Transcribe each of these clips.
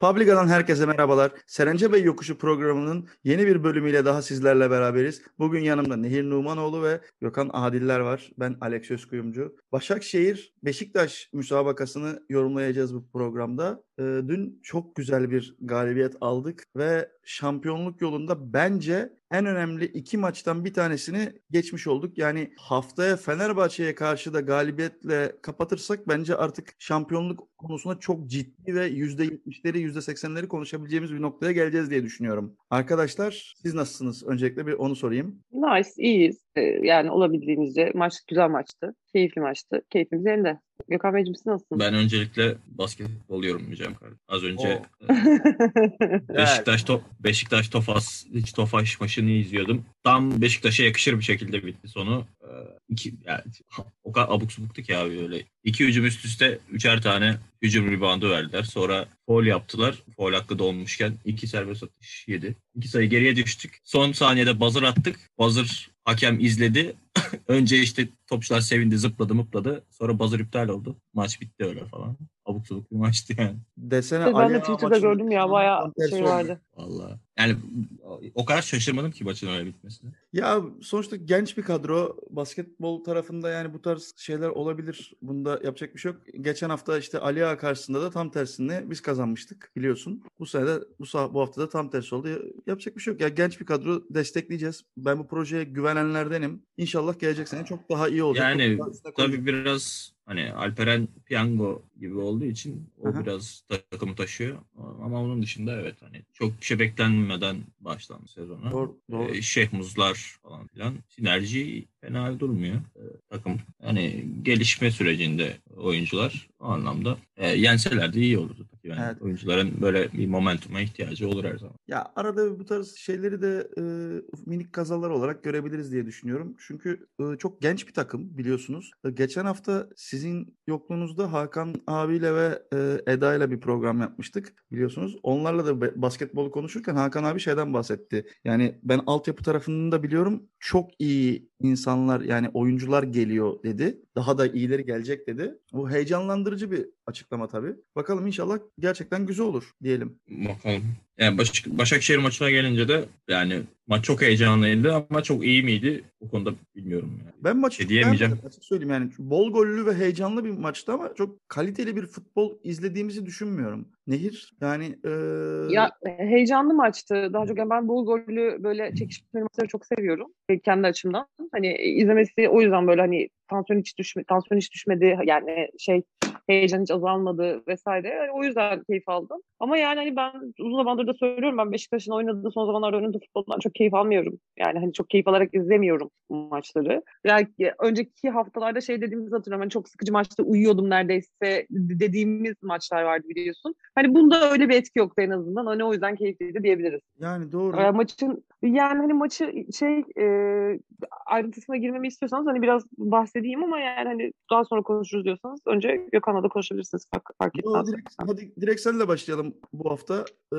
Publica'dan herkese merhabalar. Serence Bey Yokuşu programının yeni bir bölümüyle daha sizlerle beraberiz. Bugün yanımda Nehir Numanoğlu ve Gökhan Adiller var. Ben Alex Özkuyumcu. Başakşehir Beşiktaş müsabakasını yorumlayacağız bu programda. Dün çok güzel bir galibiyet aldık ve şampiyonluk yolunda bence en önemli iki maçtan bir tanesini geçmiş olduk. Yani haftaya Fenerbahçe'ye karşı da galibiyetle kapatırsak bence artık şampiyonluk konusunda çok ciddi ve %70'leri %80'leri konuşabileceğimiz bir noktaya geleceğiz diye düşünüyorum. Arkadaşlar siz nasılsınız? Öncelikle bir onu sorayım. Nice, iyiyiz. Yani olabildiğinizce maç güzel maçtı. Keyifli maçtı. Keyfimiz yerinde. Gökhan Beyciğim siz nasılsınız? Ben öncelikle basketbol yorumlayacağım kardeşim. Az önce e, Beşiktaş top Beşiktaş Tofas hiç Tofaş maçını izliyordum. Tam Beşiktaş'a yakışır bir şekilde bitti sonu. Ee, iki, yani, o kadar abuk subuktu ki abi öyle. İki hücum üst üste üçer tane hücum reboundu verdiler. Sonra foul yaptılar. Foul hakkı dolmuşken iki serbest atış yedi. İki sayı geriye düştük. Son saniyede buzzer attık. Buzzer hakem izledi. Önce işte topçular sevindi, zıpladı, mıpladı. Sonra buzzer iptal oldu. Maç bitti öyle falan. Abuk sabuk bir maçtı yani. Desene ben Ali de Twitter'da gördüm ya bayağı şey vardı. Vallahi. Yani o kadar şaşırmadım ki maçın öyle bitmesine. Ya sonuçta genç bir kadro. Basketbol tarafında yani bu tarz şeyler olabilir. Bunda yapacak bir şey yok. Geçen hafta işte Ali Ağa karşısında da tam tersinde biz kazanmıştık biliyorsun. Bu sene de bu, sa- bu hafta da tam tersi oldu. Ya- Yapacak bir şey yok. Ya genç bir kadro destekleyeceğiz. Ben bu projeye güvenenlerdenim. İnşallah gelecek sene çok daha iyi olacak. Yani tabii biraz hani Alperen piyango gibi olduğu için o Aha. biraz takımı taşıyor. Ama onun dışında evet hani çok bir şey beklenmeden başlandı sezona. Doğru, doğru. Ee, Şeyh Muzlar falan filan. Sinerji fena durmuyor. Ee, takım yani gelişme sürecinde oyuncular o anlamda. E, yenseler de iyi olurdu. Yani Evet. oyuncuların böyle bir momentuma ihtiyacı olur her zaman. Ya arada bu tarz şeyleri de e, minik kazalar olarak görebiliriz diye düşünüyorum. Çünkü e, çok genç bir takım biliyorsunuz. E, geçen hafta sizin yokluğunuzda Hakan abiyle ve e, Eda ile bir program yapmıştık biliyorsunuz. Onlarla da basketbolu konuşurken Hakan abi şeyden bahsetti. Yani ben altyapı tarafını da biliyorum. Çok iyi insanlar yani oyuncular geliyor dedi. Daha da iyileri gelecek dedi. Bu heyecanlandırıcı bir açıklama tabii. Bakalım inşallah gerçekten güzel olur diyelim. Bakalım. Yani Baş- Başakşehir maçına gelince de yani maç çok heyecanlıydı ama çok iyi miydi? O konuda bilmiyorum yani. Ben maçı şey diyemeyeceğim. açık söyleyeyim yani bol gollü ve heyecanlı bir maçtı ama çok kaliteli bir futbol izlediğimizi düşünmüyorum. Nehir yani eee, Ya heyecanlı maçtı. Daha çok yani ben bol gollü böyle çekişmeli maçları çok seviyorum. E, Kendi açımdan. Hani izlemesi o yüzden böyle hani tansiyon hiç düşme, tansiyon hiç düşmedi. Yani şey heyecan hiç azalmadı vesaire. Yani o yüzden keyif aldım. Ama yani hani ben uzun zamandır da söylüyorum ben Beşiktaş'ın oynadığı son zamanlarda oynadığı futboldan çok keyif almıyorum. Yani hani çok keyif alarak izlemiyorum maçları. Yani önceki haftalarda şey dediğimizi hatırlıyorum. Hani çok sıkıcı maçta uyuyordum neredeyse dediğimiz maçlar vardı biliyorsun. Hani bunda öyle bir etki yoktu en azından. Hani o yüzden keyifliydi diyebiliriz. yani doğru. E, maçın yani hani maçı şey e, ayrıntısına girmemi istiyorsanız hani biraz bahsedeyim ama yani hani daha sonra konuşuruz diyorsanız önce Da konuşabilirsiniz fark, fark etmez. direkt, hadi direkt seninle başlayalım bu hafta. Eee,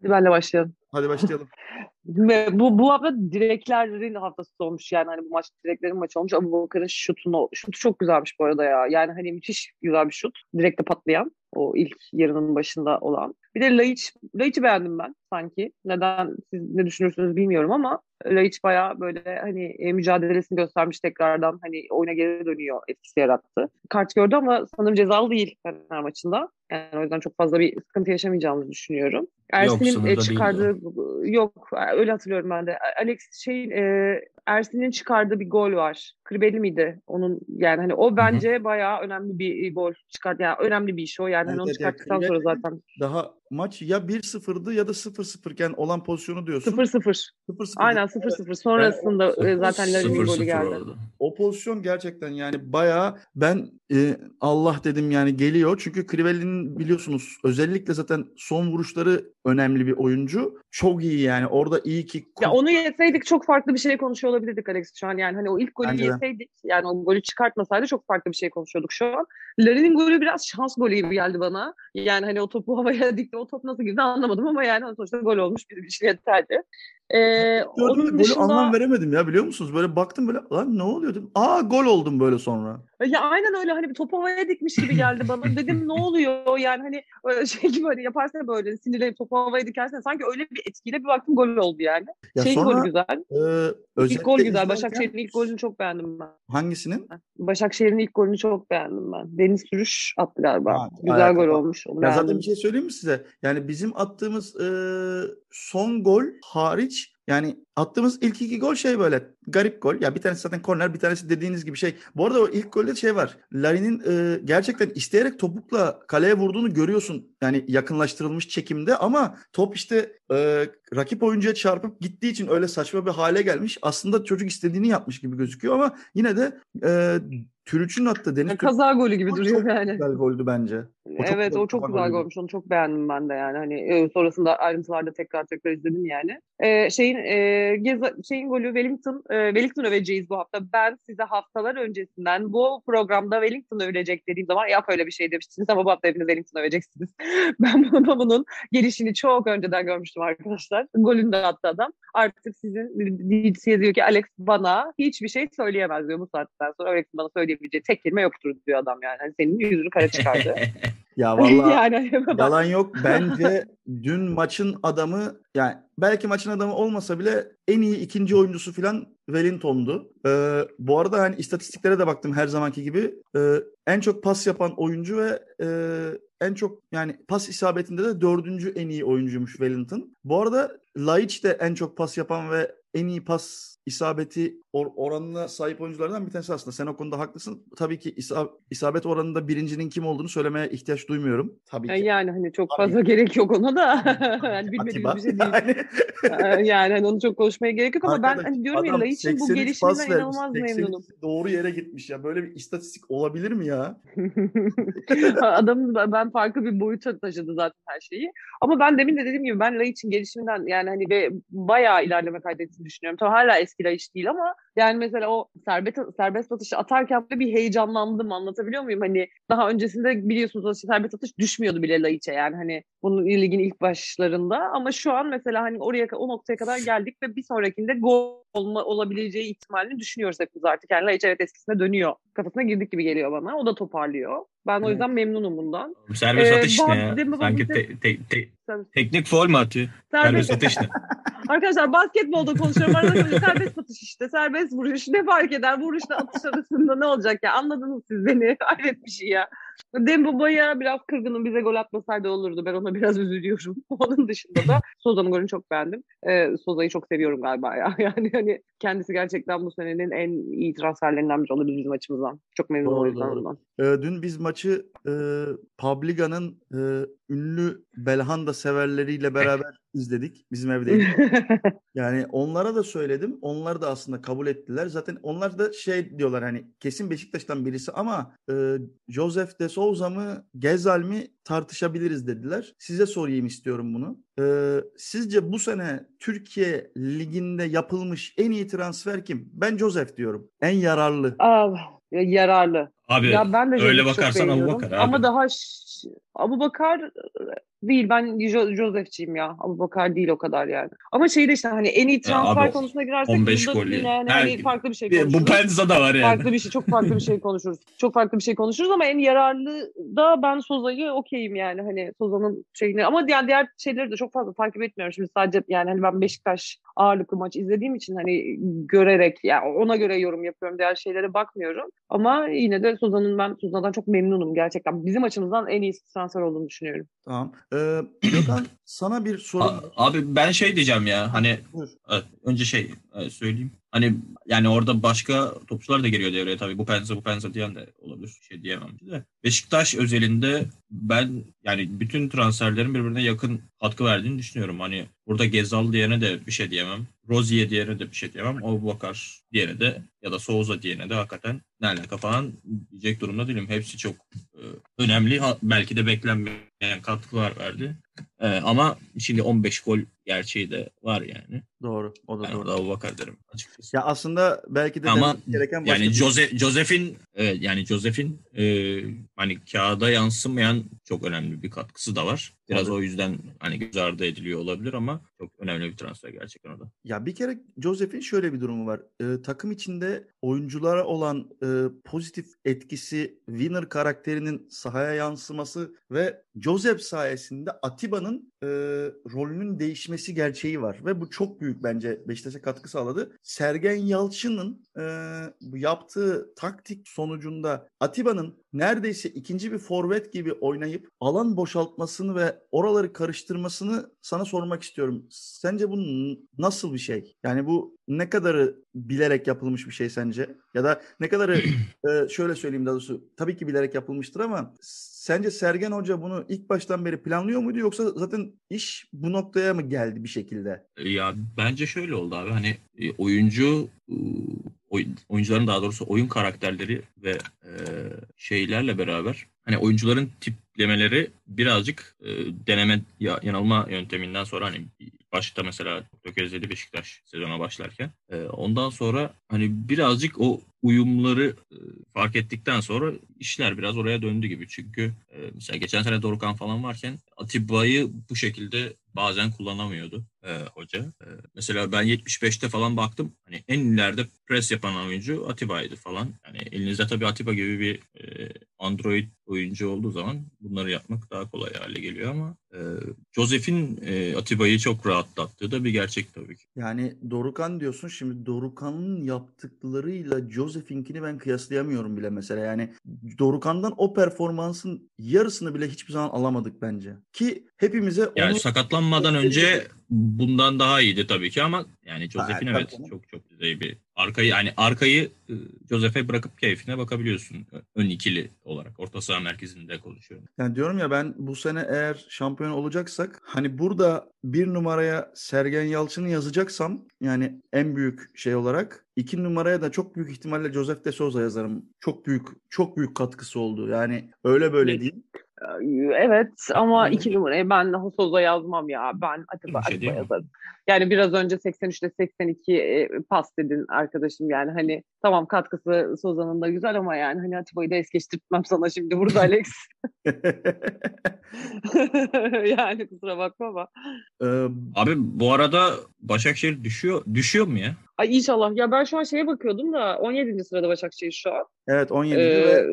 Hadi benle başlayalım. hadi başlayalım. Ve bu bu hafta direklerin haftası olmuş yani hani bu maç direklerin maçı olmuş. Abu Bakar'ın şutunu şutu çok güzelmiş bu arada ya. Yani hani müthiş güzel bir şut. Direkte patlayan o ilk yarının başında olan. Bir de Laiç, Laiç'i beğendim ben sanki. Neden siz ne düşünürsünüz bilmiyorum ama Laiç bayağı böyle hani e, mücadelesini göstermiş tekrardan hani oyuna geri dönüyor etkisi yarattı. Kart gördü ama sanırım cezalı değil Fener maçında. Yani o yüzden çok fazla bir sıkıntı yaşamayacağımızı düşünüyorum. Ersin'in sınırda e, çıkardığı yok öyle hatırlıyorum ben de. Alex şey e, Ersin'in çıkardığı bir gol var. Kribeli miydi? Onun yani hani o bence bayağı önemli bir e, gol çıkarttı. Yani önemli bir iş o. Yani hani Evet, onu evet, çıkarttıktan sonra zaten Daha maç ya 1-0'dı ya da 0-0 iken olan pozisyonu diyorsun. 0-0. 0-0. Aynen 0-0. Sonrasında e, zaten Larin'in golü 0-0 geldi. orada. O pozisyon gerçekten yani bayağı ben e, Allah dedim yani geliyor. Çünkü Crivelli'nin biliyorsunuz özellikle zaten son vuruşları önemli bir oyuncu. Çok iyi yani orada iyi ki Ya onu yeseydik çok farklı bir şey konuşuyor olabilirdik Alex şu an. Yani hani o ilk golü Bence yeseydik yani o golü çıkartmasaydı çok farklı bir şey konuşuyorduk şu an. Larin'in golü biraz şans golü gibi geldi bana. Yani hani o topu havaya dikti. O top nasıl girdi anlamadım ama yani sonuçta gol olmuş bir, bir şey yeterli. Ee, Gördüm golü dışında... anlam veremedim ya biliyor musunuz? Böyle baktım böyle lan ne oluyor dedim. Aa gol oldum böyle sonra. Ya aynen öyle hani bir topu havaya dikmiş gibi geldi bana. Dedim ne oluyor yani hani şey gibi hani yaparsa böyle sinirlenip topu havaya dikersen sanki öyle bir etkiyle bir baktım gol oldu yani. Ya Şeyin sonra golü güzel. e, İlk gol güzel. Başakşehir'in ilk golünü çok beğendim ben. Hangisinin? Başakşehir'in ilk golünü çok beğendim ben. Deniz Sürüş attı galiba. Ha, güzel ayağa gol olmuş. Onu Ya zaten beğendim. bir şey söyleyeyim mi size? Yani bizim attığımız e, son gol hariç yani attığımız ilk iki gol şey böyle garip gol. Ya bir tanesi zaten korner bir tanesi dediğiniz gibi şey. Bu arada o ilk golde şey var. Larin'in e, gerçekten isteyerek topukla kaleye vurduğunu görüyorsun. Yani yakınlaştırılmış çekimde ama top işte e, rakip oyuncuya çarpıp gittiği için öyle saçma bir hale gelmiş. Aslında çocuk istediğini yapmış gibi gözüküyor ama yine de e, Türüç'ün attığı Deniz Türüç kaza golü gibi çok duruyor yani. güzel goldü bence. O çok evet güzel o çok güzel olmuş. Onu çok beğendim ben de yani. Hani e, sonrasında ayrıntılarda tekrar tekrar izledim yani. E, şeyin e, Geza, şeyin golü Wellington e, Wellington öveceğiz bu hafta. Ben size haftalar öncesinden bu programda Wellington övülecek dediğim zaman yap öyle bir şey demiştiniz ama bu hafta hepiniz Wellington öveceksiniz. ben bunu, bunun gelişini çok önceden görmüştüm arkadaşlar. Golünü de attı adam. Artık sizin DC'ye diyor ki Alex bana hiçbir şey söyleyemez diyor bu saatten sonra. Alex'in bana söyleyebileceği tek kelime yoktur diyor adam yani. Hani senin yüzünü kara çıkardı. Ya vallahi yani Yalan yok. Bence dün maçın adamı yani belki maçın adamı olmasa bile en iyi ikinci oyuncusu falan Wellington'du. Ee, bu arada hani istatistiklere de baktım her zamanki gibi. Ee, en çok pas yapan oyuncu ve e, en çok yani pas isabetinde de dördüncü en iyi oyuncuymuş Wellington. Bu arada Laiç de en çok pas yapan ve en iyi pas isabeti or- oranına sahip oyunculardan bir tanesi aslında. Sen o konuda haklısın. Tabii ki isa- isabet oranında birincinin kim olduğunu söylemeye ihtiyaç duymuyorum. Tabii ki. yani hani çok Tabii. fazla gerek yok ona da. yani bilmediğimiz Atiba. bir şey değil. Yani, Ee, yani hani onu çok konuşmaya gerek yok ama ben arkadaş, hani diyorum ya adam Laiç'in bu 83 pas gelişiminden inanılmaz 83 memnunum. Doğru yere gitmiş ya. Böyle bir istatistik olabilir mi ya? Adamın ben farklı bir boyuta taşıdı zaten her şeyi. Ama ben demin de dediğim gibi ben Laiç'in gelişiminden yani hani ve bayağı ilerleme düşünüyorum. Tabii hala eski Laiç değil ama yani mesela o serbest, serbest atışı atarken bir heyecanlandım anlatabiliyor muyum? Hani daha öncesinde biliyorsunuz o serbest atış düşmüyordu bile Laiç'e yani hani bunun ligin ilk başlarında ama şu an mesela hani oraya o noktaya kadar geldik ve bir sonrakinde gol olma, olabileceği ihtimalini düşünüyoruz hepimiz artık. Yani Laiç evet eskisine dönüyor. Kafasına girdik gibi geliyor bana. O da toparlıyor. Ben o yüzden memnunum bundan. Serbest Ee, atış ne ya? Sanki te- te- te- Serbest- teknik foul mu atıyor? Serbest atış ne? Arkadaşlar basketbolda konuşuyorum. Arada serbest atış işte. Serbest vuruş. Ne fark eder? Vuruşla atış arasında ne olacak ya? Anladınız siz beni. Hayret bir şey ya. Dembaba'ya biraz kırgınım. Bize gol atmasaydı olurdu. Ben ona biraz üzülüyorum. Onun dışında da Soza'nın golünü çok beğendim. Ee, Soza'yı çok seviyorum galiba ya. Yani hani kendisi gerçekten bu senenin en iyi transferlerinden biri olabilir bizim açımızdan. Çok memnunum o yüzden ondan. Ee, dün biz maçı e, Publica'nın e, ünlü Belhanda severleriyle beraber izledik. Bizim evdeydik. Yani onlara da söyledim. Onlar da aslında kabul ettiler. Zaten onlar da şey diyorlar hani kesin Beşiktaş'tan birisi ama e, Joseph de Souza mı Gezal mi tartışabiliriz dediler. Size sorayım istiyorum bunu. E, sizce bu sene Türkiye Ligi'nde yapılmış en iyi transfer kim? Ben Joseph diyorum. En yararlı. Aa, ya- yararlı. Abi Ya ben de öyle bakarsan beğeniyorum. Abubakar abi. Ama daha Abubakar e, değil. Ben Jo- Josef'ciyim ya. Abubakar değil o kadar yani. Ama şey de işte hani en iyi transfer abi, konusuna girersek 15 burada gol yani hani farklı bir şey konuşuruz. bu Penza da var yani. Farklı bir şey, çok farklı bir şey konuşuruz. Çok farklı bir şey konuşuruz ama en yararlı da ben Soza'yı okeyim yani hani Soza'nın şeyini ama diğer diğer şeyleri de çok fazla takip etmiyorum. Şimdi sadece yani hani ben Beşiktaş ağırlıklı maç izlediğim için hani görerek yani ona göre yorum yapıyorum. Diğer şeylere bakmıyorum. Ama yine de Soza'nın ben Soza'dan çok memnunum gerçekten. Bizim açımızdan en iyi transfer olduğunu düşünüyorum. Tamam. Ee, Gökhan sana bir sorum A-. Abi ben şey diyeceğim ya hani Buyur. Evet, önce şey e, söyleyeyim. Hani yani orada başka topçular da geliyor devreye tabii. Bu penza bu penza diyen de olabilir. Şey diyemem. De. Beşiktaş özelinde ben yani bütün transferlerin birbirine yakın katkı verdiğini düşünüyorum. Hani burada Gezal diyene de bir şey diyemem. Rozier diyene de bir şey diyemem. Abubakar diyene de ya da Souza diyene de hakikaten ne alaka falan diyecek durumda değilim. Hepsi çok e, önemli. Ha, belki de beklenmeyen katkılar verdi. Ee, ama şimdi 15 gol gerçeği de var yani. Doğru. O da Ben doğru. orada Abubakar derim açıkçası. Ya aslında belki de Ama gereken başka yani bir- Jose, Josef'in evet, yani Josef'in e, hani kağıda yansımayan çok önemli bir katkısı da var. Biraz Tabii. o yüzden hani göz ardı ediliyor olabilir ama çok önemli bir transfer gerçekten o da. Ya bir kere Joseph'in şöyle bir durumu var. Ee, takım içinde oyunculara olan e, pozitif etkisi, Winner karakterinin sahaya yansıması ve Joseph sayesinde Atiba'nın e, rolünün değişmesi gerçeği var. Ve bu çok büyük bence Beşiktaş'a katkı sağladı. Sergen Yalçın'ın e, bu yaptığı taktik sonucunda Atiba'nın neredeyse ikinci bir forvet gibi oynayıp alan boşaltmasını ve oraları karıştırmasını sana sormak istiyorum. Sence bu nasıl bir şey? Yani bu ne kadarı bilerek yapılmış bir şey sence? Ya da ne kadarı e, şöyle söyleyeyim daha doğrusu tabii ki bilerek yapılmıştır ama sence Sergen Hoca bunu ilk baştan beri planlıyor muydu yoksa zaten iş bu noktaya mı geldi bir şekilde? Ya bence şöyle oldu abi hani e, oyuncu oy- oyuncuların daha doğrusu oyun karakterleri ve e, şeylerle beraber hani oyuncuların tiplemeleri birazcık e, deneme ya- yanılma yönteminden sonra hani başta mesela Tökezledi Beşiktaş sezona başlarken e, ondan sonra hani birazcık o uyumları e, fark ettikten sonra işler biraz oraya döndü gibi. Çünkü e, mesela geçen sene Dorukhan falan varken Atiba'yı bu şekilde bazen kullanamıyordu e, hoca. E, mesela ben 75'te falan baktım. Hani en ileride pres yapan oyuncu Atiba'ydı falan. Yani elinizde tabii Atiba gibi bir e, Android oyuncu olduğu zaman bunları yapmak daha kolay hale geliyor ama e, Josef'in e, Atiba'yı çok rahatlattığı da bir gerçek tabii ki. Yani Dorukan diyorsun şimdi Dorukan'ın yaptıklarıyla Joseph'inkini ben kıyaslayamıyorum bile mesela. Yani Dorukan'dan o performansın yarısını bile hiçbir zaman alamadık bence. Ki hepimize Yani onu sakatlanmadan önce bundan daha iyiydi tabii ki ama yani Josef'in tabii evet canım. çok çok düzey bir arkayı yani arkayı e, Josef'e bırakıp keyfine bakabiliyorsun ön ikili olarak. Orta saha merkezinde konuşuyorum. Yani diyorum ya ben bu sene eğer şampiyon olacaksak hani burada bir numaraya Sergen Yalçın'ı yazacaksam yani en büyük şey olarak iki numaraya da çok büyük ihtimalle Joseph de Souza yazarım. Çok büyük çok büyük katkısı oldu. Yani öyle böyle değil. Evet ama Hı. iki numarayı ben Hosoz'a yazmam ya. Ben Atiba, şey Atiba yazarım. Yani biraz önce 83'te 82 e, pas dedin arkadaşım yani hani tamam katkısı Soza'nın da güzel ama yani hani Atiba'yı da es geçtirtmem sana şimdi burada Alex. yani kusura bakma ama. Ee, Abi bu arada Başakşehir düşüyor düşüyor mu ya? Ay inşallah. Ya ben şu an şeye bakıyordum da 17. sırada Başakşehir şu an. evet 17. Ee, ve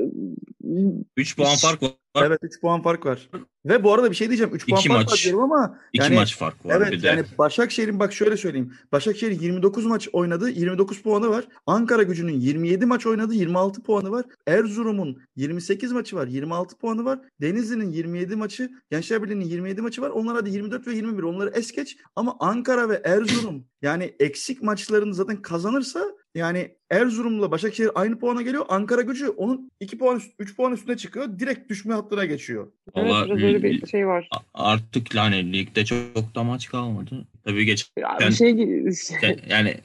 3 puan fark var. evet 3 puan fark var. Ve bu arada bir şey diyeceğim. 3 puan fark maç. var diyorum ama 2 yani- maç fark var Evet bir de. yani Başakşehir'in bak şöyle söyleyeyim. Başakşehir 29 maç oynadı. 29 puanı var. Ankara gücünün 27 maç oynadı. 26 puanı var. Erzurum'un 28 maçı var. 26 puanı var. Denizli'nin 27 maçı. Gençler Birliği'nin 27 maçı var. Onlar hadi 24 ve 21. Onları es geç. Ama Ankara ve Erzurum yani eksik maçlarını zaten kazanırsa yani Erzurum'la Başakşehir aynı puana geliyor. Ankara gücü onun 2 puan 3 puan üstüne çıkıyor. Direkt düşme hattına geçiyor. evet Vallahi biraz öyle bir şey var. artık hani ligde çok da maç kalmadı. Tabii geç Ya Ben- bir şey yani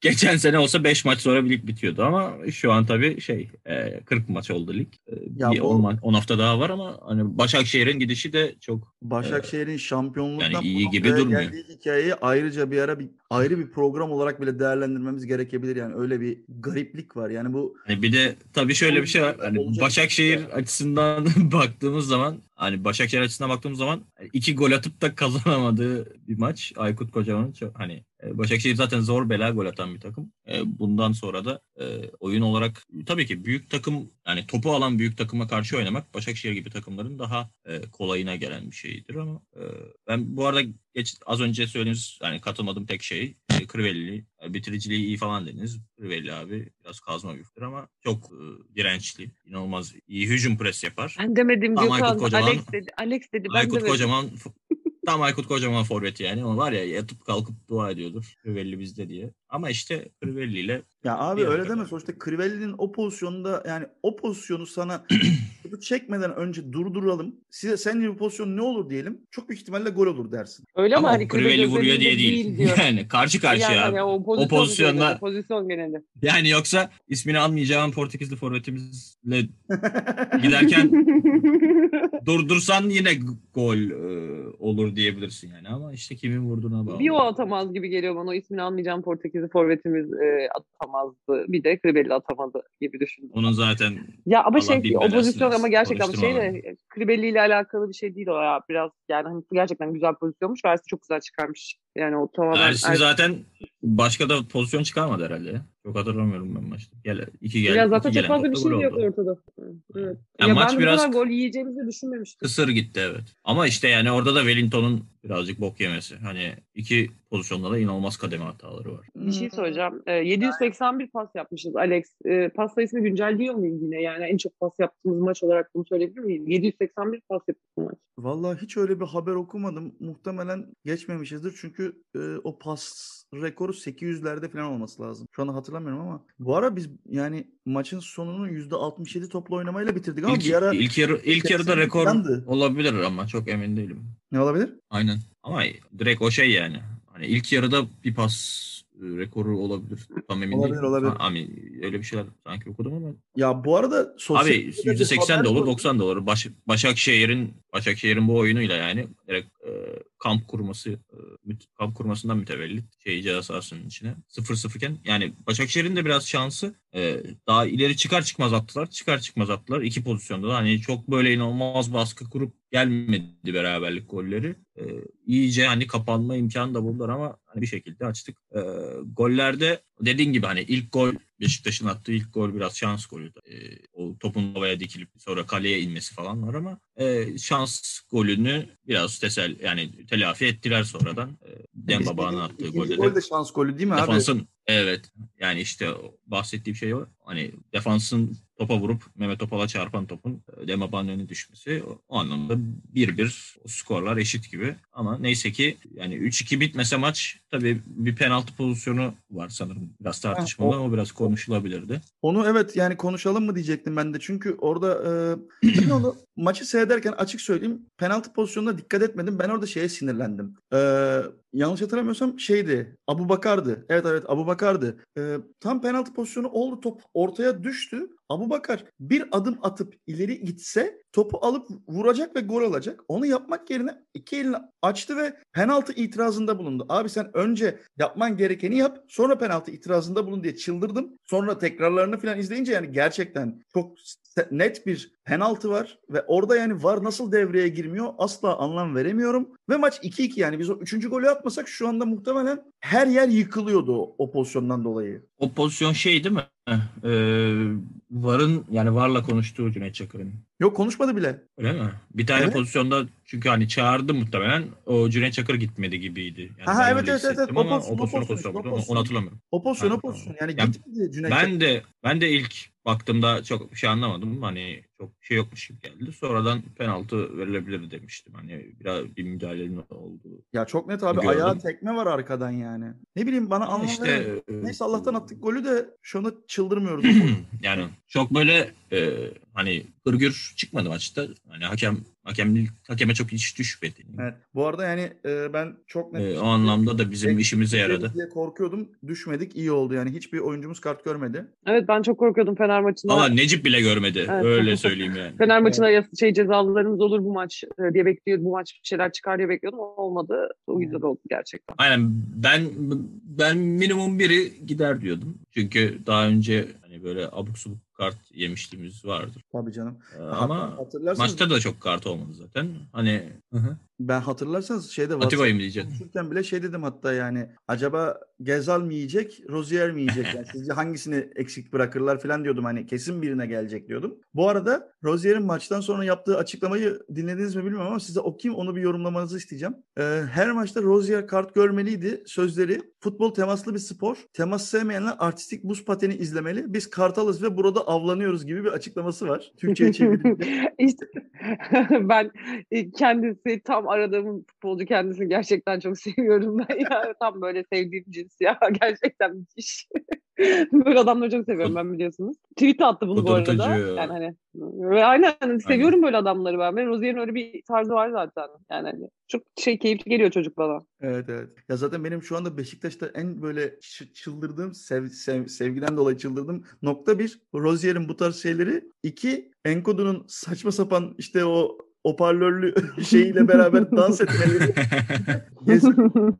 geçen sene olsa 5 maç sonra bir lig bitiyordu ama şu an tabii şey e, 40 maç oldu lig. E, Ya bir bu- 10, ma- 10 hafta daha var ama hani Başakşehir'in gidişi de çok Başakşehir'in şampiyonluktan yani bu iyi gibi durmuyor. geldiği hikayeyi ayrıca bir ara bir ayrı bir program olarak bile değerlendirmemiz gerekebilir yani öyle bir gariplik var. Yani bu Hani bir de tabii şöyle bir şey var. Hani Başakşehir bir şey. açısından baktığımız zaman hani Başakşehir açısından baktığımız zaman iki gol atıp da kazanamadığı bir maç. Aykut Kocaman'ın çok hani e, Başakşehir zaten zor bela gol atan bir takım. E, Bundan sonra da e, oyun olarak tabii ki büyük takım yani topu alan büyük takıma karşı oynamak Başakşehir gibi takımların daha e, kolayına gelen bir şeydir ama e, ben bu arada geç, az önce söylediğiniz yani katılmadığım tek şey e, Crivelli e, bitiriciliği iyi falan dediniz. Crivelli abi biraz kazma büyüktür ama çok e, dirençli. inanılmaz iyi hücum pres yapar. Ben demedim Gökhan. Alex dedi. Alex dedi. Ben Aykut demedim. Kocaman tam Aykut Kocaman forveti yani. O var ya yatıp kalkıp dua ediyordur. Crivelli bizde diye. Ama işte Crivelli ile ya abi öyle deme sonuçta Crivelli'nin o pozisyonda yani o pozisyonu sana çekmeden önce durduralım. Size sence bu pozisyon ne olur diyelim. Çok büyük ihtimalle gol olur dersin. Öyle Ama mi? o Hani Crivelli vuruyor diye değil. diyor. Yani karşı karşıya. Yani hani o, pozisyon pozisyonla- genelde, pozisyon genelde. Yani yoksa ismini almayacağım Portekizli forvetimizle giderken durdursan yine gol e, olur diyebilirsin yani ama işte kimin vurduğuna bağlı. bir o atamaz gibi geliyor bana. O ismini almayacağım Portekizli forvetimiz e, atamazdı. Bir de Crivelli atamadı gibi düşündüm. Onun zaten Ya ama şey o pozisyon ama gerçekten şey de Kribelli ile alakalı bir şey değil o ya biraz yani hani gerçekten güzel pozisyonmuş. Versi çok güzel çıkarmış. Yani o tamamen Ersin zaten başka da pozisyon çıkarmadı herhalde. Çok hatırlamıyorum ben maçta. Gel, iki gel, ya zaten iki çok fazla bir şey yok ortada. Evet. Ya Ya, maç ben biraz- gol yiyeceğimizi düşünmemiştim. Kısır gitti evet. Ama işte yani orada da Wellington'un birazcık bok yemesi. Hani iki pozisyonda da inanılmaz kademe hataları var. Bir şey söyleyeceğim. Ee, 781 pas yapmışız Alex. Ee, pas sayısını güncelliyor muyuz yine? Yani en çok pas yaptığımız maç olarak bunu söyleyebilir miyim? 781 pas yaptık bu maç. Vallahi hiç öyle bir haber okumadım. Muhtemelen geçmemişizdir. Çünkü e, o pas rekoru 800'lerde falan olması lazım. Şu anda hatırlamıyorum ama. Bu ara biz yani maçın sonunu %67 toplu oynamayla bitirdik ama İlk, bir ara ilk, yarı, ilk yarıda 80 rekor falandı. olabilir ama çok emin değilim. ne olabilir? Aynen. Ama direkt o şey yani. Hani ilk yarıda bir pas e, rekoru olabilir. Tam emin Olabilir, değilim. olabilir. Abi öyle bir şeyler sanki okudum ama. Ya bu arada sosyal Abi medyada bir %80 de olur, gördüm. 90 da olur. Baş, Başakşehir'in Başakşehir'in bu oyunuyla yani direkt e, kamp kurması e, kamp kurmasından mütevellit şey ceza sahasının içine 0-0 iken yani Başakşehir'in de biraz şansı e, daha ileri çıkar çıkmaz attılar. Çıkar çıkmaz attılar. iki pozisyonda da hani çok böyle inanılmaz baskı kurup gelmedi beraberlik golleri. İyice hani kapanma imkanı da buldular ama hani bir şekilde açtık. Gollerde dediğin gibi hani ilk gol Beşiktaş'ın attığı ilk gol biraz şans golüydü. E, o topun havaya dikilip sonra kaleye inmesi falan var ama e, şans golünü biraz tesel yani telafi ettiler sonradan. E, Demba Bağ'ın attığı İkinci golde gol de de şans golü değil mi abi? defansın evet yani işte bahsettiğim şey o. Hani defansın topa vurup Mehmet Topal'a çarpan topun Demba Bağ'ın önüne düşmesi o, o anlamda 1-1 o skorlar eşit gibi. Ama neyse ki yani 3-2 bitmese maç tabii bir penaltı pozisyonu var sanırım. Biraz tartışmalı o- ama biraz konuşulabilirdi. Onu evet yani konuşalım mı diyecektim ben de. Çünkü orada e, onu maçı seyrederken açık söyleyeyim penaltı pozisyonuna dikkat etmedim. Ben orada şeye sinirlendim. E, yanlış hatırlamıyorsam şeydi. Abu Bakar'dı. Evet evet Abu Bakar'dı. E, tam penaltı pozisyonu oldu. Top ortaya düştü. Abu Bakar bir adım atıp ileri gitse topu alıp vuracak ve gol olacak. Onu yapmak yerine iki elini açtı ve penaltı itirazında bulundu. Abi sen önce yapman gerekeni yap sonra penaltı itirazında bulun diye çıldırdım. Sonra tekrarlarını falan izleyince yani gerçekten çok net bir penaltı var ve orada yani var nasıl devreye girmiyor asla anlam veremiyorum. Ve maç 2-2 yani biz o 3. golü atmasak şu anda muhtemelen her yer yıkılıyordu o, o pozisyondan dolayı. O pozisyon şey değil mi? Ee, Var'ın yani Var'la konuştuğu Cüneyt Çakır'ın. Yok konuşmadı bile. Öyle mi? Bir tane Evet. pozisyonda çünkü hani çağırdı muhtemelen o Cüneyt Çakır gitmedi gibiydi. Yani Aha, evet, evet, evet, hissettim o pozisyon, o pozisyon, o pozisyon, pozisyon, o onu- pozisyon. onu hatırlamıyorum. O pozisyon o pozisyon. Yani Ya gitmedi Cüneyt Ben de ben de ilk baktığımda çok bir şey anlamadım. Hani çok bir şey yokmuş gibi geldi. Sonradan penaltı verilebilir demiştim. Hani biraz bir müdahalenin olduğu. Ya çok net abi Gördüm. ayağa tekme var arkadan yani. Ne bileyim bana Ama anlam işte e, Neyse Allah'tan attık golü de şu anda çıldırmıyoruz. yani çok böyle e, hani hırgür çıkmadı maçta. Hani hakem hakem hakeme çok hiç düşmedi. evet. Bu arada yani e, ben çok net bir E, o anlamda da bizim Tek- işimize yaradı. diye korkuyordum. Düşmedik iyi oldu yani. Hiçbir oyuncumuz kart görmedi. Evet ben çok korkuyordum Fener maçında. Ama Necip bile görmedi. Evet. Öyle söyleyeyim yani. Fener maçına yas- şey cezalarımız olur bu maç e, diye bekliyordum. Bu maç bir şeyler çıkar diye bekliyordum. Olmadı. O yüzden oldu gerçekten. Aynen ben ben minimum biri gider diyordum. Çünkü daha önce hani böyle abuk subuk kart yemişliğimiz vardır. Tabii canım. Ee, Ama maçta da çok kart olmadı zaten. Hani ben hatırlarsanız şeyde Atiba'yı mı diyeceksin? konuşurken bile şey dedim hatta yani acaba Gezal mı yiyecek, Rozier mi yiyecek? Yani sizce hangisini eksik bırakırlar falan diyordum hani kesin birine gelecek diyordum. Bu arada Rozier'in maçtan sonra yaptığı açıklamayı dinlediniz mi bilmiyorum ama size okuyayım onu bir yorumlamanızı isteyeceğim. Ee, her maçta Rozier kart görmeliydi. Sözleri futbol temaslı bir spor. Temas sevmeyenler artistik buz pateni izlemeli. Biz kartalız ve burada avlanıyoruz gibi bir açıklaması var. Türkçe'ye çevirince. işte ben kendisi tam aradığım futbolcu kendisini gerçekten çok seviyorum ben ya tam böyle sevdiğim cins ya gerçekten müthiş. Böyle adamları çok seviyorum ben biliyorsunuz. Tweet attı bunu bu arada. Yani hani ve aynen hani seviyorum böyle adamları ben. Ve Rozier'in öyle bir tarzı var zaten. Yani hani çok şey keyifli geliyor çocuk bana. Evet evet. Ya zaten benim şu anda Beşiktaş'ta en böyle çıldırdığım, sev, sev- sevgiden dolayı çıldırdığım nokta bir, Rozier'in bu tarz şeyleri. iki Enkodu'nun saçma sapan işte o hoparlörlü şeyiyle beraber dans etmeleri. Gezel,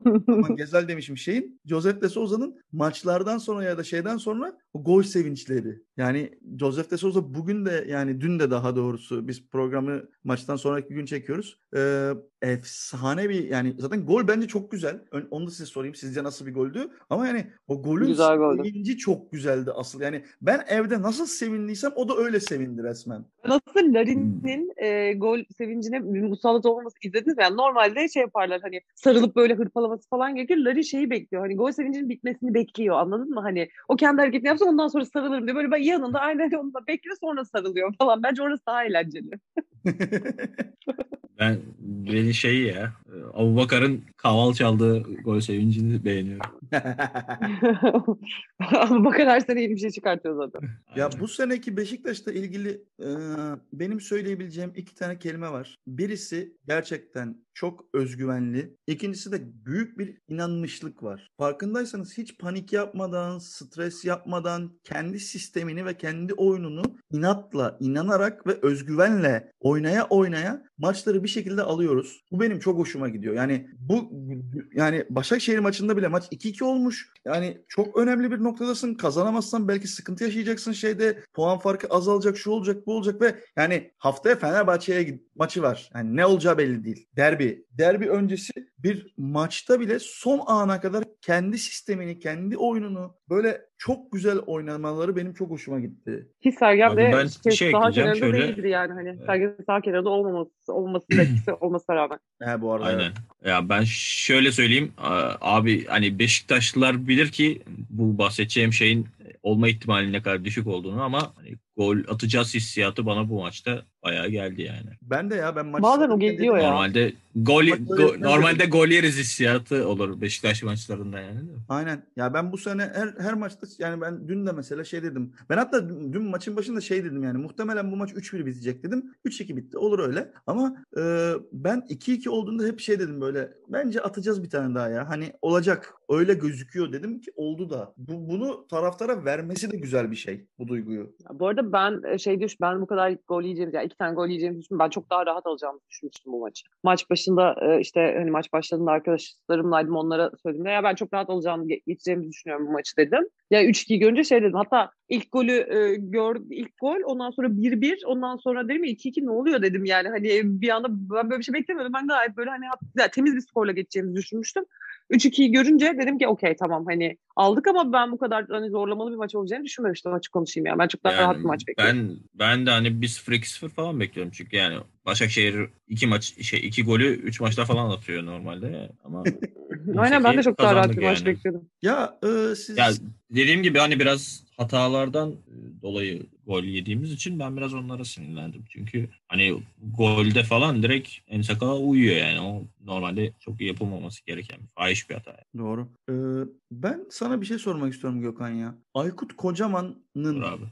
Gezel demişim şeyin. Joseph de Souza'nın maçlardan sonra ya da şeyden sonra o gol sevinçleri. Yani Joseph de Souza bugün de yani dün de daha doğrusu biz programı maçtan sonraki gün çekiyoruz. Ee, efsane bir yani zaten gol bence çok güzel. Onu da size sorayım. Sizce nasıl bir goldü? Ama yani o golün Güzel sevinci çok güzeldi asıl. Yani ben evde nasıl sevindiysem o da öyle sevindi resmen. Nasıl Larin'in e, gol sevincine musallat olmaması izlediniz mi? Yani normalde şey yaparlar hani sarılıp böyle hırpalaması falan gerekir. Larin şeyi bekliyor. Hani gol sevincinin bitmesini bekliyor anladın mı? Hani o kendi hareketini yapsa ondan sonra sarılırım diyor. Böyle ben yanında aynen onunla bekliyor sonra sarılıyor falan. Bence orası daha eğlenceli. Ben beni şey ya Abu Bakar'ın kaval çaldığı gol sevincini beğeniyorum. Ama bakar her sene yeni bir şey çıkartıyor zaten. Ya bu seneki Beşiktaş'la ilgili e, benim söyleyebileceğim iki tane kelime var. Birisi gerçekten çok özgüvenli. İkincisi de büyük bir inanmışlık var. Farkındaysanız hiç panik yapmadan, stres yapmadan kendi sistemini ve kendi oyununu inatla, inanarak ve özgüvenle oynaya oynaya maçları bir şekilde alıyoruz. Bu benim çok hoşuma gidiyor. Yani bu yani Başakşehir maçında bile maç 2-2 olmuş. Yani çok önemli bir noktadasın. Kazanamazsan belki sıkıntı yaşayacaksın şeyde. Puan farkı azalacak, şu olacak, bu olacak ve yani haftaya Fenerbahçe'ye maçı var. Yani ne olacağı belli değil. Derbi. Derbi öncesi bir maçta bile son ana kadar kendi sistemini, kendi oyununu böyle çok güzel oynamaları benim çok hoşuma gitti. Ki Sergen de ben şey, şey sağ kenarında şöyle- değildir yani. Hani Evet. Sergen sağ kenarında olmaması, olmasının etkisi olmasına rağmen. He bu arada. Aynen. Ya ben şöyle söyleyeyim a- abi hani Beşiktaşlılar bilir ki bu bahsedeceğim şeyin olma ihtimali ne kadar düşük olduğunu ama hani gol atacağız hissiyatı bana bu maçta bayağı geldi yani. Ben de ya ben maçı Bazen o geliyor ya. Normalde gol, go- normalde gol yeriz hissiyatı olur Beşiktaş maçlarında yani. Aynen. Ya ben bu sene her her maçta yani ben dün de mesela şey dedim. Ben hatta dün, dün maçın başında şey dedim yani muhtemelen bu maç 3-1 bitecek dedim. 3-2 bitti. Olur öyle. Ama e, ben 2-2 olduğunda hep şey dedim böyle. Bence atacağız bir tane daha ya. Hani olacak. Öyle gözüküyor dedim ki oldu da. Bu bunu taraftara vermesi de güzel bir şey bu duyguyu. Ya Bu arada ben e, şey düş, ben bu kadar gol yiyeceğimiz, yani iki tane gol yiyeceğimizi düşünmüştüm. Ben çok daha rahat alacağımızı düşünmüştüm bu maçı. Maç başında e, işte hani maç başladığında arkadaşlarımlaydım onlara söyledim. Ya ben çok rahat alacağımı, ge- geçeceğimizi düşünüyorum bu maçı dedim. Ya 3-2 görünce şey dedim. Hatta ilk golü e, gör, ilk gol ondan sonra 1-1 ondan sonra dedim ya 2-2 ne oluyor dedim yani. Hani bir anda ben böyle bir şey beklemiyordum. Ben gayet böyle hani ya, temiz bir skorla geçeceğimizi düşünmüştüm. 3-2'yi görünce dedim ki okey tamam hani aldık ama ben bu kadar hani zorlamalı bir maç olacağını düşünmemiştim açık konuşayım ya. Ben çok daha rahat bir maç bekliyorum. ben ben de hani 1-0 2-0 falan bekliyorum çünkü yani Başakşehir iki maç şey iki golü 3 maçta falan atıyor normalde ama Aynen ben de çok daha rahat bir maç yani. bekliyordum. Ya e, siz Ya dediğim gibi hani biraz hatalardan e, dolayı gol yediğimiz için ben biraz onlara sinirlendim. Çünkü hani golde falan direkt Ensakala uyuyor yani. O normalde çok iyi yapılmaması gereken fahiş bir hata. doğru. E, ben sana bir şey sormak istiyorum Gökhan ya. Aykut abi.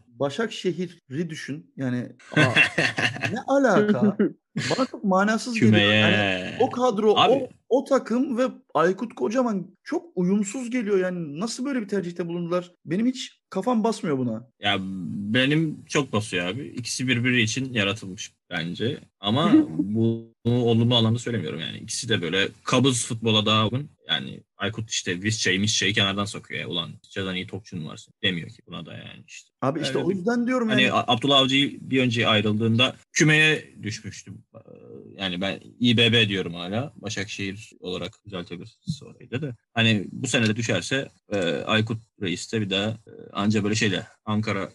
Başakşehir'i düşün. Yani aa, ne alaka? Bana çok manasız geliyor. Kümeye. Yani o kadro, Abi- o, o takım ve Aykut Kocaman çok uyumsuz geliyor. Yani nasıl böyle bir tercihte bulundular? Benim hiç kafam basmıyor buna. Ya benim çok basıyor abi. İkisi birbiri için yaratılmış bence. Ama bu olumlu anlamda söylemiyorum yani. İkisi de böyle kabız futbola daha uygun. Yani Aykut işte Visca'yı Misca'yı kenardan sokuyor ya. Ulan Visca'dan iyi topçun varsın. Demiyor ki buna da yani işte. Abi işte Öyle o bir- yüzden diyorum Hani yani. Abdullah Avcı bir önce ayrıldığında kümeye düşmüştüm. Ee, Yani ben İBB diyorum hala. Başakşehir olarak düzeltebilirsiniz orayı da. da. Hani bu sene de düşerse e, Aykut Reis de bir daha e, anca böyle şeyle Ankara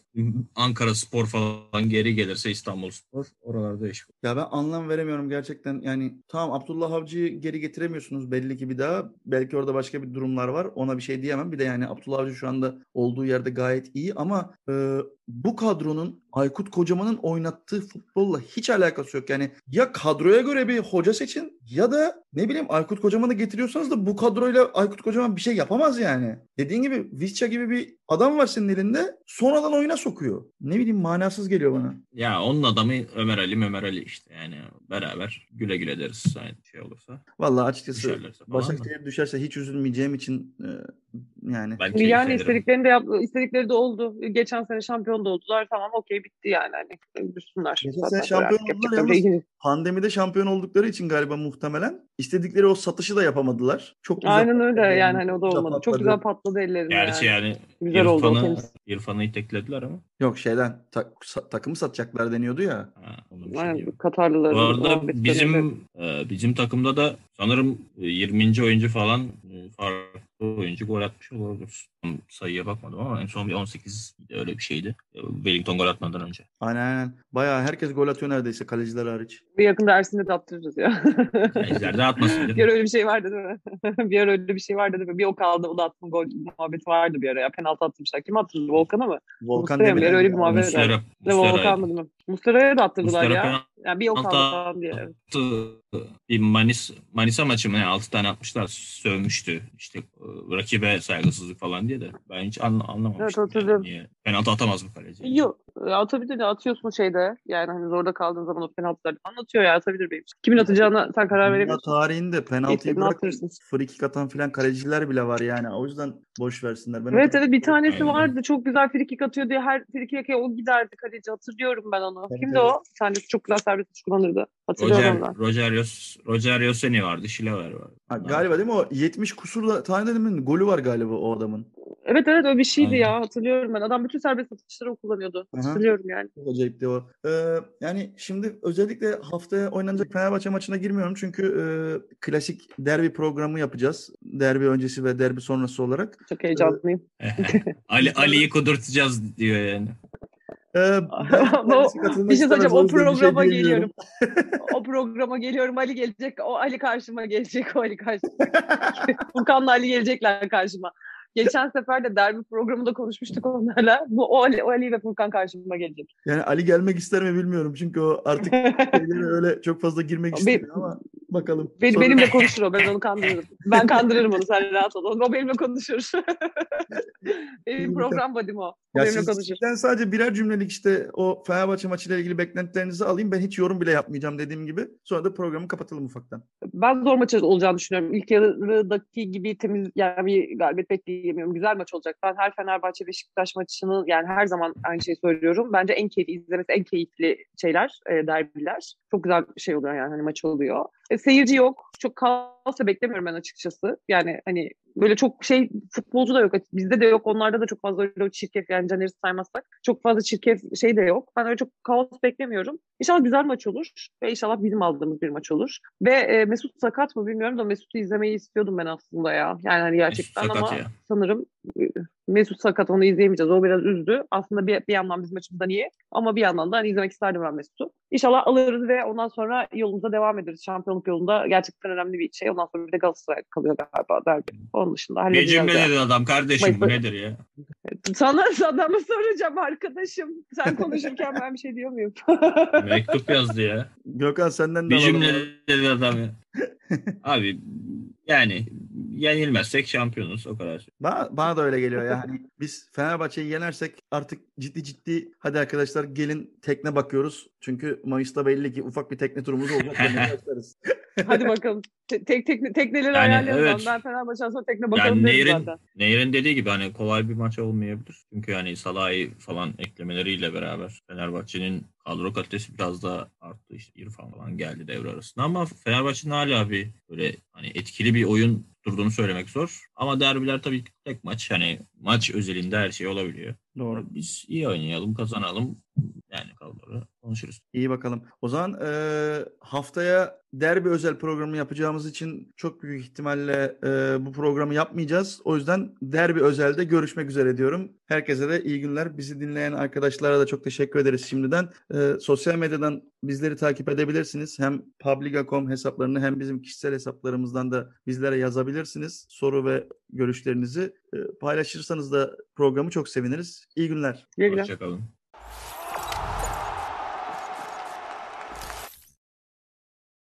Ankara Spor falan geri gelirse İstanbul Spor oralarda iş. Ya ben anlam veremiyorum gerçekten. Yani tamam Abdullah Avcı'yı geri getiremiyorsunuz belli ki bir daha. Belki orada başka bir durumlar var. Ona bir şey diyemem. Bir de yani Abdullah Avcı şu anda olduğu yerde gayet iyi ama e, bu kadronun Aykut Kocaman'ın oynattığı futbolla hiç alakası yok. Yani ya kadroya göre bir hoca seçin ya da ne bileyim Aykut Kocaman'ı getiriyorsanız da bu kadroyla Aykut Kocaman bir şey yapamaz yani. Dediğin gibi Visca gibi bir adam var senin elinde sonradan oyuna sokuyor. Ne bileyim manasız geliyor bana. Ya onun adamı Ömer Ali Ömer Ali işte yani beraber güle güle deriz yani şey olursa. Vallahi açıkçası Başakşehir düşerse hiç üzülmeyeceğim için e, yani. Ben yani istediklerini de yap, istedikleri de oldu. Geçen sene şampiyon da oldular. Tamam okey bitti yani. Hani düşsünler. Geçen sene şampiyon oldular yalnız pandemide şampiyon oldukları için galiba muhtemelen istedikleri o satışı da yapamadılar. Çok güzel. Aynen öyle yani hani o da olmadı. Çok güzel patladı ellerinde. Gerçi yani, yani güzel İrfan'ı, oldu. İrfan'ı iteklediler ama. Yok şeyden ta, takımı satacaklar deniyordu ya. Ha, Aynen şey Katarlılar. Bu arada bizim e, bizim takımda da sanırım 20. E, oyuncu falan e, farklı oyuncu gol atmış olabilir. Sayıya bakmadım ama en son bir 18 öyle bir şeydi. Wellington gol atmadan önce. Aynen aynen. Bayağı herkes gol atıyor neredeyse kaleciler hariç. Bir yakında Ersin'de de attırırız ya. Kaleciler de atmasın. bir ara öyle bir şey vardı değil mi? bir ara öyle bir şey vardı değil mi? Bir o kaldı o da attım gol muhabbeti vardı bir ara ya. Penaltı atmışlar. Kim attırdı? Volkan'a mı? Volkan Mustafa bir ara öyle bir muhabbet Muslera, Ne Volkan mı değil mi? Muslera'ya da attırdılar Muslera ya. Yani bir o kaldı falan diye. Bir Manis, Manisa maçı mı ne? 6 tane atmışlar. Sövmüştü. İşte e, rakibe saygısızlık falan diye de. Ben hiç anla, anlamamıştım. Evet hatırlıyorum. Yani. Penaltı atamaz mı kaleci? Yok. Atabilir de atıyorsun şeyde. Yani hani zorda kaldığın zaman o penaltıları anlatıyor ya atabilir benim. Kimin atacağına sen karar veremiyorsun. tarihinde penaltıyı bırakın. Free kick atan filan kaleciler bile var yani. O yüzden boş versinler. Ben evet evet bir tanesi Aynen. vardı. Çok güzel free kick atıyor diye her free kick'e o giderdi kaleci. Hatırlıyorum ben onu. Evet, Kimdi evet. o? Bir tanesi çok güzel servis kullanırdı. Hatırlıyorum Roger, ben. Roger, Yos, Roger Yoseni vardı. Şilever var. Ha, galiba değil mi o? 70 kusurla tane dedim mi? Golü var galiba o adamın. Evet evet öyle bir şeydi Aynen. ya hatırlıyorum ben. Adam bütün serbest atışları kullanıyordu. Aha. Hatırlıyorum yani. Çok acayipti o. Ee, yani şimdi özellikle haftaya oynanacak Fenerbahçe maçına girmiyorum. Çünkü e, klasik derbi programı yapacağız. Derbi öncesi ve derbi sonrası olarak. Çok heyecanlıyım. Ali Ali'yi kudurtacağız diyor yani. Ee, bir şey söyleyeceğim. O programa şey geliyorum. o programa geliyorum. Ali gelecek. O Ali karşıma gelecek. O Ali karşıma. Furkan'la Ali gelecekler karşıma. Geçen sefer de derbi programında konuşmuştuk onlarla. Bu o Ali, o Ali ve Furkan karşıma gelecek. Yani Ali gelmek ister mi bilmiyorum. Çünkü o artık öyle çok fazla girmek istemiyor ama bakalım. Benim, benimle konuşur o. Ben onu kandırırım. Ben kandırırım onu. Sen rahat ol. O benimle konuşur. Benim program badim o. o ya benimle konuşur. Ben sadece birer cümlelik işte o Fenerbahçe maçıyla ilgili beklentilerinizi alayım. Ben hiç yorum bile yapmayacağım dediğim gibi. Sonra da programı kapatalım ufaktan. Ben zor maç olacağını düşünüyorum. İlk yarıdaki gibi temiz yani bir galibiyet bekleyemiyorum. Güzel maç olacak. Ben her Fenerbahçe Beşiktaş maçını yani her zaman aynı şeyi söylüyorum. Bence en keyifli izlemesi en keyifli şeyler, e, derbiler. Çok güzel bir şey oluyor yani hani maç oluyor. E, seyirci yok. Çok kaos da beklemiyorum ben açıkçası. Yani hani böyle çok şey futbolcu da yok. Bizde de yok. Onlarda da çok fazla öyle o çirkef yani Caner'i saymazsak. Çok fazla çirkef şey de yok. Ben öyle çok kaos beklemiyorum. İnşallah güzel maç olur. Ve inşallah bizim aldığımız bir maç olur. Ve e, Mesut sakat mı bilmiyorum da Mesut'u izlemeyi istiyordum ben aslında ya. Yani hani gerçekten ama ya. sanırım e, Mesut sakat onu izleyemeyeceğiz. O biraz üzdü. Aslında bir, bir yandan bizim maçımızdan iyi. Ama bir yandan da hani izlemek isterdim ben Mesut'u. İnşallah alırız ve ondan sonra yolumuza devam ederiz. Şampiyonluk yolunda gerçekten önemli bir şey. Ondan sonra bir de Galatasaray kalıyor galiba derbi. Onun dışında Ne cümle dedi adam kardeşim bu nedir ya? Sana adamı soracağım arkadaşım. Sen konuşurken ben bir şey diyor muyum? Mektup yazdı ya. Gökhan senden de Bir cümle dedi adam ya. Abi yani yenilmezsek şampiyonuz o kadar. Bana, bana da öyle geliyor yani. Biz Fenerbahçe'yi yenersek artık ciddi ciddi hadi arkadaşlar gelin tekne bakıyoruz. Çünkü Mayıs'ta belli ki ufak bir tekne turumuz olacak. hadi bakalım. Tek tek tekneleri yani, ayarlayalım. Evet. Ben Fenerbahçe'den sonra tekne bakalım yani Nehir'in, zaten. Nehir'in dediği gibi hani kolay bir maç olmayabilir. Çünkü hani Salah'ı falan eklemeleriyle beraber Fenerbahçe'nin kadro kalitesi biraz daha arttı. İşte İrfan falan geldi devre arasında ama Fenerbahçe'nin hala bir böyle hani etkili bir oyun durduğunu söylemek zor. Ama derbiler tabii tek maç. Hani maç özelinde her şey olabiliyor. Doğru. Biz iyi oynayalım, kazanalım. Yani kalmalı. konuşuruz. İyi bakalım. O zaman e, haftaya derbi özel programı yapacağımız için çok büyük ihtimalle e, bu programı yapmayacağız. O yüzden derbi özelde görüşmek üzere diyorum. Herkese de iyi günler. Bizi dinleyen arkadaşlara da çok teşekkür ederiz şimdiden. E, sosyal medyadan bizleri takip edebilirsiniz. Hem Publica.com hesaplarını hem bizim kişisel hesaplarımızdan da bizlere yazabilirsiniz. Soru ve görüşlerinizi e, paylaşırsanız da programı çok seviniriz. İyi günler. Güle güle. Hoşçakalın.